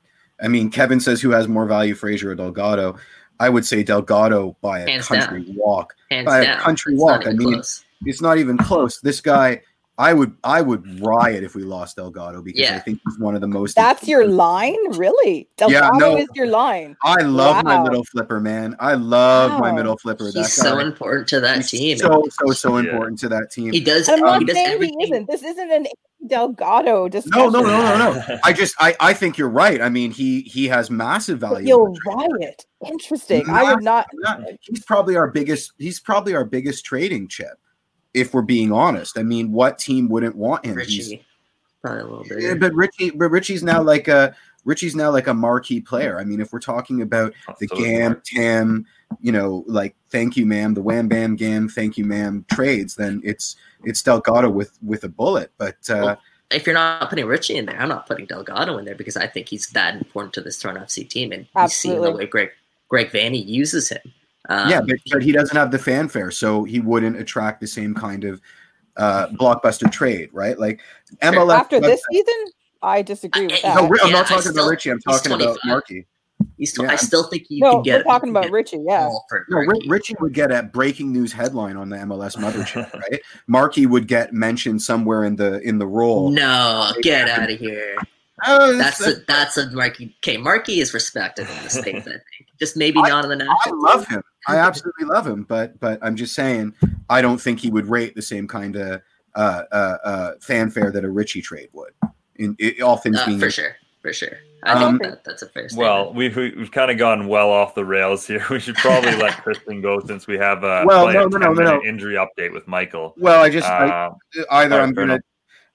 I mean, Kevin says who has more value, Fraser or Delgado? I would say Delgado by a Hands country walk. Hands By a country It's walk, I mean, close. It's not even close. This guy, I would, I would riot if we lost Delgado because I think he's one of the most. That's your line, really? Delgado no. is your line. I love my middle flipper, man. I love my middle flipper. He's that so important to that he's team. So so so Yeah. important to that team. he does. I'm Um, not he does saying everything. he isn't. This isn't an Delgado No, discussion. no, no, no, no. I just I I think you're right. I mean, he he has massive value. You'll riot. Interesting. I would not. Not- he's probably our biggest he's probably our biggest trading chip if we're being honest. I mean what team wouldn't want him? He's- probably a little yeah, but richie but richie's now like a richie's now like a marquee player. I mean if we're talking about the So gam tam you know like thank you ma'am the wham bam gam thank you ma'am trades then it's it's delgado with with a bullet. But uh Well, If you're not putting Richie in there, I'm not putting Delgado in there because I think he's that important to this Toronto FC team, and we've seen the way Greg Greg Vanney uses him. Um, yeah but, but he doesn't have the fanfare so he wouldn't attract the same kind of uh blockbuster trade right like mls After this season, I disagree with No, that. No, I'm Yeah, not talking still- about Richie. I'm talking about 25. Marky. he's. Yeah, I still think you no, can get. we're talking about Richie. Yeah. No, Ri- Richie would get a breaking news headline on the MLS mothership, <laughs> right? Marky would get mentioned somewhere in the in the role. No, get out of here. Oh, That's that's- a, that's a Marky. Okay, Marky is respected in the <laughs> states. I think, just maybe not in the national. I national. love him. I absolutely love him, but but I'm just saying I don't think he would rate the same kind of uh, uh, uh, fanfare that a Richie trade would. In, in all things Uh, being for sure, for sure. I Um, think that, that's a fair statement. Well, we've we- we've kind of gone well off the rails here. <laughs> We should probably let <laughs> Kristin go since we have a, Well, no, no, no, no, no. injury update with Michael. well, I just I, Um, either I'm gonna.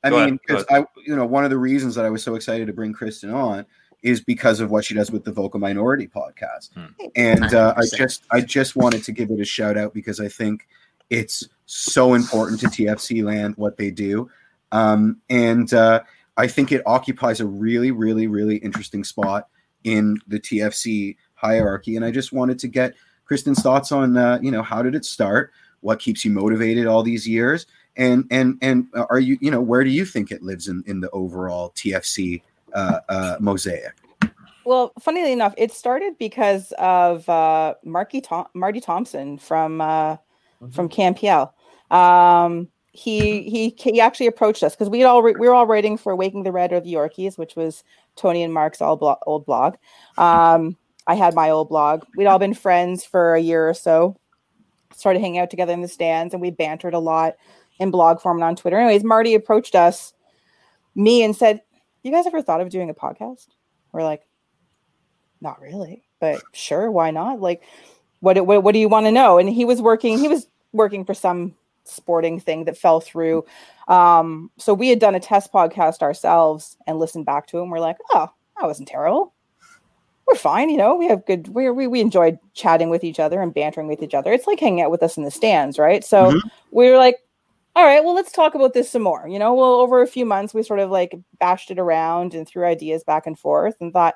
I Go mean, because I, you know, one of the reasons that I was so excited to bring Kristin on is because of what she does with the Vocal Minority podcast, Hmm. and uh, I just, I just wanted to give it a shout out because I think it's so important to TFC land what they do, um, and uh, I think it occupies a really, really, really interesting spot in the TFC hierarchy, and I just wanted to get Kristin's thoughts on, uh, you know, how did it start? What keeps you motivated all these years? and and and are you you know where do you think it lives in in the overall TFC uh, uh, mosaic? Well, funnily enough, it started because of uh, Marky Tom- Marty Thompson from uh, from Campiel. Um, he he he actually approached us because we all we were all writing for Waking the Red or the Yorkies, which was Tony and Mark's all blo- old blog. Um, I had my old blog. We'd all been friends for a year or so. Started hanging out together in the stands, and we bantered a lot in blog form and on Twitter. Anyways, Marty approached us, me, and said, "You guys ever thought of doing a podcast?" We're like, "Not really, but sure, why not?" Like, what what, what do you want to know? And he was working. He was working for some sporting thing that fell through. Um, so we had done a test podcast ourselves and listened back to him. We're like, "Oh, that wasn't terrible." We're fine, you know. We have good. We we we enjoyed chatting with each other and bantering with each other. It's like hanging out with us in the stands, right? So Mhm. we were like, all right, well, let's talk about this some more. You know, well, over a few months, we sort of like bashed it around and threw ideas back and forth and thought,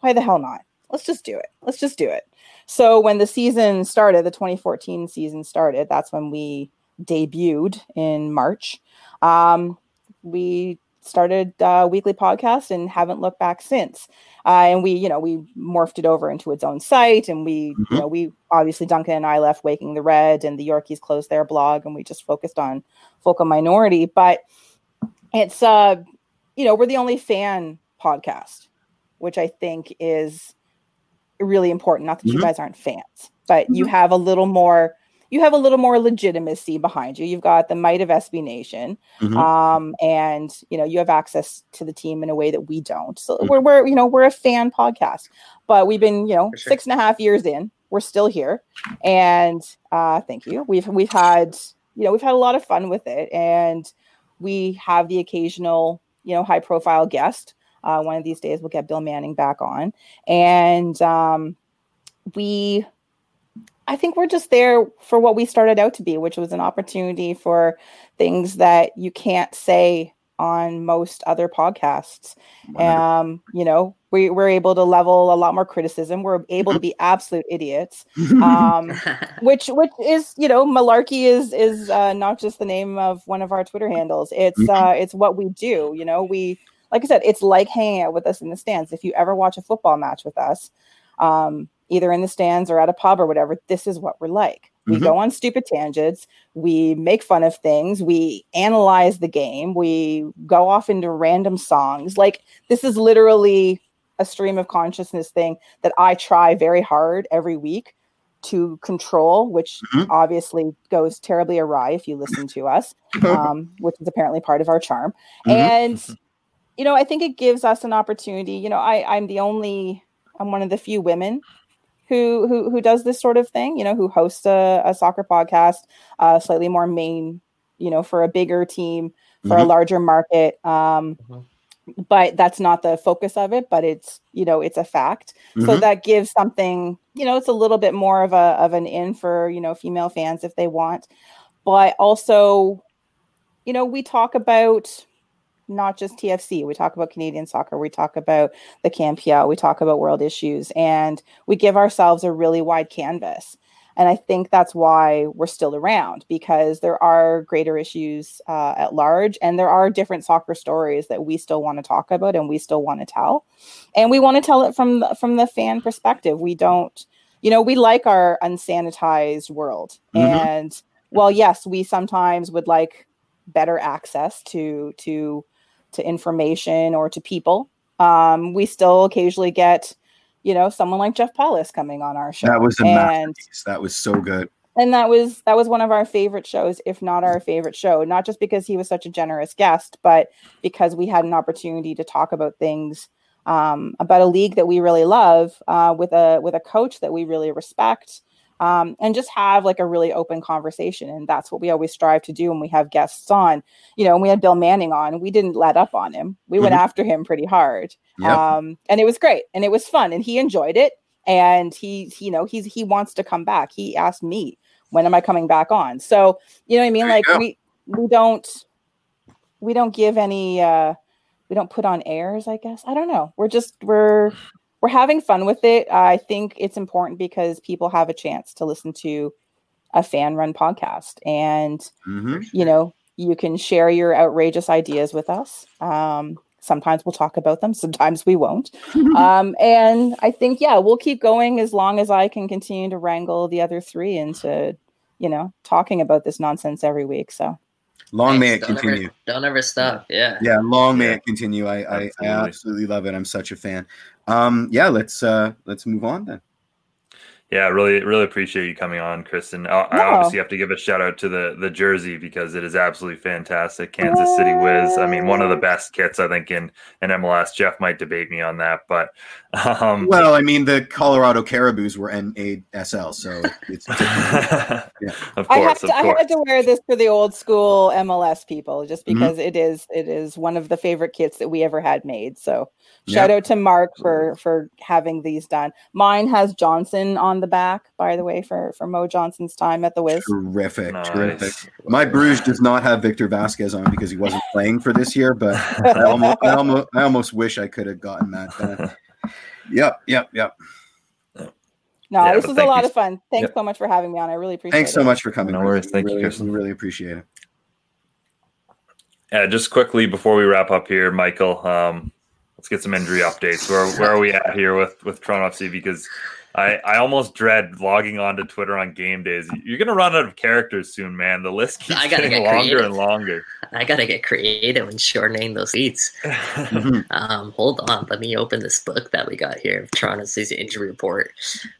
why the hell not? Let's just do it. Let's just do it. So when the season started, the 2014 season started, that's when we debuted in March. Um, we started a weekly podcast and haven't looked back since. Uh, and we, you know, we morphed it over into its own site, and we, mm-hmm. you know, we obviously Duncan and I left Waking the Red, and the Yorkies closed their blog, and we just focused on Vocal Minority. But it's, uh, you know, we're the only fan podcast, which I think is really important. Not that mm-hmm. you guys aren't fans, but you mm-hmm. have a little more you have a little more legitimacy behind you. You've got the might of SB Nation, mm-hmm. um, and you know you have access to the team in a way that we don't. So mm-hmm. we're, we're you know we're a fan podcast, but we've been you know sure. six and a half years in. We're still here, and uh, thank you. We've we've had you know we've had a lot of fun with it, and we have the occasional you know high profile guest. Uh, one of these days, we'll get Bill Manning back on, and um, we I think we're just there for what we started out to be, which was an opportunity for things that you can't say on most other podcasts. Um, you know, we, we're able to level a lot more criticism. We're able to be absolute idiots. <laughs> Um, <laughs> which which is, you know, malarkey is is uh, not just the name of one of our Twitter handles. It's mm-hmm. uh, it's what we do. You know, we like I said, it's like hanging out with us in the stands. If you ever watch a football match with us, um, either in the stands or at a pub or whatever, this is what we're like. We mm-hmm. go on stupid tangents. We make fun of things. We analyze the game. We go off into random songs. Like, this is literally a stream of consciousness thing that I try very hard every week to control, which mm-hmm. obviously goes terribly awry if you listen to us, <laughs> um, which is apparently part of our charm. Mm-hmm. And, you know, I think it gives us an opportunity. You know, I, I'm the only, I'm one of the few women who who who does this sort of thing. You know, who hosts a, a soccer podcast, uh, slightly more main, you know, for a bigger team, for mm-hmm. a larger market. Um, mm-hmm. But that's not the focus of it. But it's you know it's a fact. Mm-hmm. So that gives something. You know, it's a little bit more of a of an in for you know female fans if they want. But also, you know, we talk about not just TFC. We talk about Canadian soccer. We talk about the CanPL. We talk about world issues, and we give ourselves a really wide canvas. And I think that's why we're still around because there are greater issues uh, at large, and there are different soccer stories that we still want to talk about and we still want to tell, and we want to tell it from the, from the fan perspective. We don't, you know, we like our unsanitized world, mm-hmm. and well, yes, we sometimes would like better access to to to information or to people. Um, we still occasionally get, you know, someone like Jeff Paulus coming on our show. That was a and, That was so good. And that was that was one of our favorite shows, if not our favorite show. Not just because he was such a generous guest, but because we had an opportunity to talk about things um, about a league that we really love uh, with a with a coach that we really respect um, and just have like a really open conversation. And that's what we always strive to do when we have guests on. You know, when we had Bill Manning on, we didn't let up on him. We mm-hmm. went after him pretty hard. Yep. Um, and it was great and it was fun and he enjoyed it. And he, he, you know, he's he wants to come back. He asked me, when am I coming back on? So, you know what I mean? Like we we don't we don't give any uh we don't put on airs, I guess. I don't know. We're just we're we're having fun with it. I think it's important because people have a chance to listen to a fan run podcast and mm-hmm. you know you can share your outrageous ideas with us. Um, sometimes we'll talk about them <laughs> sometimes we won't. <laughs> Um, and i think yeah we'll keep going as long as i can continue to wrangle the other three into you know talking about this nonsense every week. So long may it continue ever, don't ever stop. Yeah. Yeah long may it continue. I, I, I absolutely love it. I'm such a fan um, yeah, let's uh, let's move on then. Yeah, really, really appreciate you coming on, Kristin. I, I obviously have to give a shout out to the the jersey because it is absolutely fantastic. Kansas City Wiz. I mean, one of the best kits I think in in MLS. Jeff might debate me on that, but um, well, I mean, the Colorado Caribous were NASL, so it's <laughs> yeah. of course. I, had to, I had to wear this for the old school MLS people, just mm-hmm. because mm-hmm. it is it is one of the favorite kits that we ever had made. So shout yep. out to Mark for for having these done. Mine has Johnston on on the back, by the way, for for Mo Johnston's time at the Wiz. Terrific, Nice. terrific. My Bruges does not have Victor Vasquez on because he wasn't playing for this year, but I almost, I almost, I almost wish I could have gotten that. Done. <laughs> Yep, yep, yep. No, Yeah, this was a lot you. of fun. Thanks Yep. so much for having me on. I really appreciate Thanks it. Thanks so much for coming. No worries. We Thank you, really, Kristin. We really appreciate it. Yeah, just quickly before we wrap up here, Michael, um, let's get some injury updates. Where where are we at here with with Toronto FC? Because I I almost dread logging onto Twitter on game days. You're gonna run out of characters soon, man. The list keeps getting get longer creative. and longer. <laughs> I gotta get creative and shortening those. Mhm. <laughs> <laughs> Um, hold on, let me open this book that we got here, Toronto's season injury report.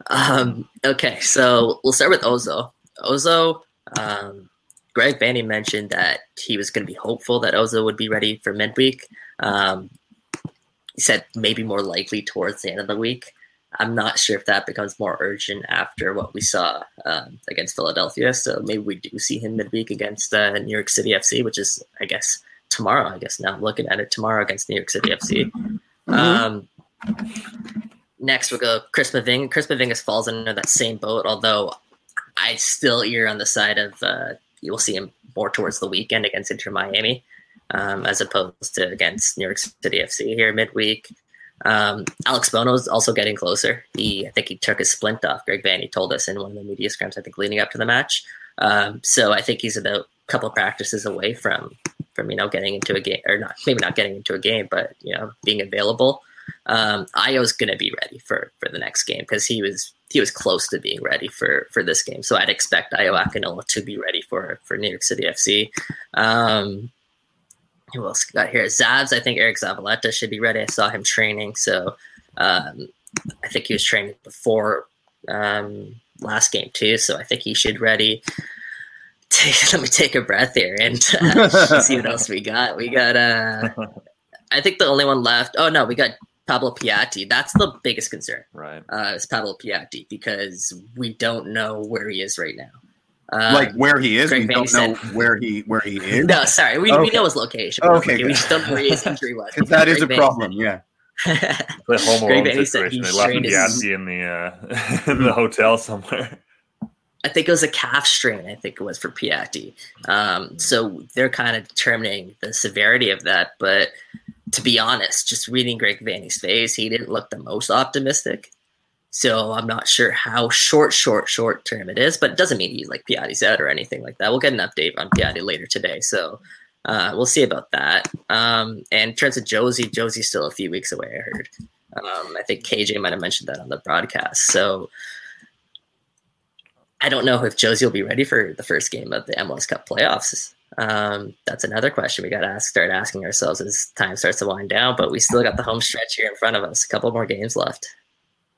Um, okay, so we'll start with Ozo. Ozo, um, Greg Vanney mentioned that he was going to be hopeful that Ozo would be ready for midweek. Um, he said maybe more likely towards the end of the week. I'm not sure if that becomes more urgent after what we saw um, against Philadelphia. So maybe we do see him midweek against uh, New York City FC, which is, I guess, tomorrow. I guess now I'm looking at it tomorrow against New York City FC. Mm-hmm. Um, next, we'll go Chris Mavinga. Chris Mavinga falls under that same boat, although I still err on the side of uh, you will see him more towards the weekend against Inter Miami, um, as opposed to against New York City FC here midweek. Um, Alex Bono is also getting closer. He, I think he took his splint off. Greg Vanney told us in one of the media scrums, I think, leading up to the match. Um, so I think he's about a couple practices away from from you know getting into a game or not maybe not getting into a game, but you know being available. Um, Ayo's going to be ready for for the next game because he was he was close to being ready for for this game. So I'd expect Ayo Akinola to be ready for for New York City FC. Um, who else got here? Zavs. I think Eriq Zavaleta should be ready. I saw him training, so um, I think he was training before um, last game too. So I think he should ready. Take, <laughs> let me take a breath here and uh, <laughs> see what else we got. We got. Uh, I think the only one left. Oh no, we got Pablo Piatti. That's the biggest concern. right. Uh, is Pablo Piatti because we don't know where he is right now. Um, like where he is, Greg we don't Vanney know where he where he is. no, sorry, we, we know his location. Okay, we just don't know where his <laughs> injury was. 'Cause that is a Greg Vanney problem. Yeah. said- The home Greg alone Vanney situation. They left strained his- in the uh, <laughs> in the hotel somewhere. I think it was a calf strain. I think it was for Piatti. Um, so they're kind of determining the severity of that. But to be honest, just reading Greg Vanney's face, he didn't look the most optimistic. So I'm not sure how short, short, short term it is. But it doesn't mean he's like Piatti's out or anything like that. We'll get an update on Piatti later today. So uh, we'll see about that. Um, and in terms of Jozy, Jozy's still a few weeks away. I heard. Um, I think KJ might have mentioned that on the broadcast. So I don't know if Jozy will be ready for the first game of the MLS Cup playoffs. Um, that's another question we got to ask, start asking ourselves as time starts to wind down. But we still got the home stretch here in front of us. A couple more games left.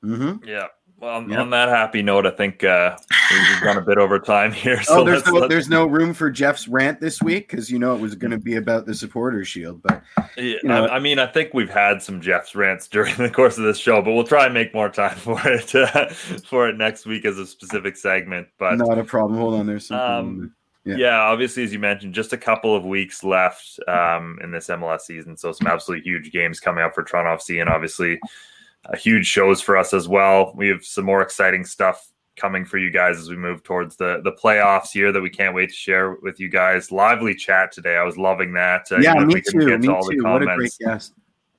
Hmm Yeah. Well, on, Yeah. on that happy note, I think uh, we've gone a bit over time here. <laughs> So oh, there's let's, no let's- there's no room for Jeff's rant this week because you know it was going to be about the supporters shield, but Yeah, you know- I, I mean, I think we've had some Jeff's rants during <laughs> the course of this show, but we'll try and make more time <laughs> for it uh, for it next week as a specific segment. But not a problem. Hold on, there's something. Um, Yeah. yeah. obviously, as you mentioned, just a couple of weeks left um, in this MLS season, so some absolutely huge games coming up for Toronto FC, and obviously uh, huge shows for us as well. We have some more exciting stuff coming for you guys as we move towards the the playoffs here that we can't wait to share with you guys. Lively chat today. I was loving that. Uh, yeah, me too. get to Me all the too. What a great guest.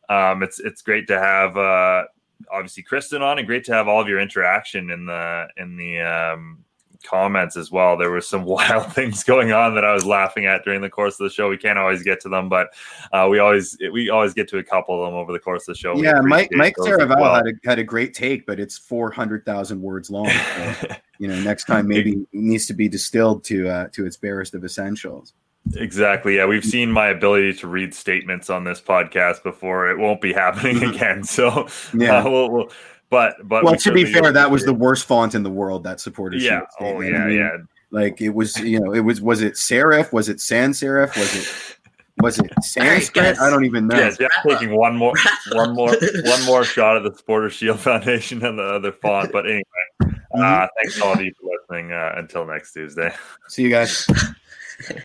Um, it's it's great to have uh, obviously Kristin on, and great to have all of your interaction in the in the um, comments as well. There were some <laughs> wild things going on that I was laughing at during the course of the show. We can't always get to them, but uh, we always we always get to a couple of them over the course of the show. Yeah, Mike Mike Saraval well. had a had a great take, but it's four hundred thousand words long. So, <laughs> you know, next time maybe it needs to be distilled to uh, to its barest of essentials. Exactly. Yeah, we've seen my ability to read statements on this podcast before. It won't be happening <laughs> again. So Yeah. uh, we'll, we'll, but but well, we to be fair, that was the worst font in the world. That supported. yeah. shield Oh statement. I yeah, mean, yeah. Like it was, you know, it was was it serif? Was it sans serif? Was it was it <laughs> Sanskrit? guys. I don't even know. Yeah, Jeff Wrap taking one more one more one more shot of the Supporter Shield <laughs> Foundation and the other font. But anyway, Mm-hmm. uh, thanks all of you for listening. Uh, until next Tuesday. See you guys. <laughs>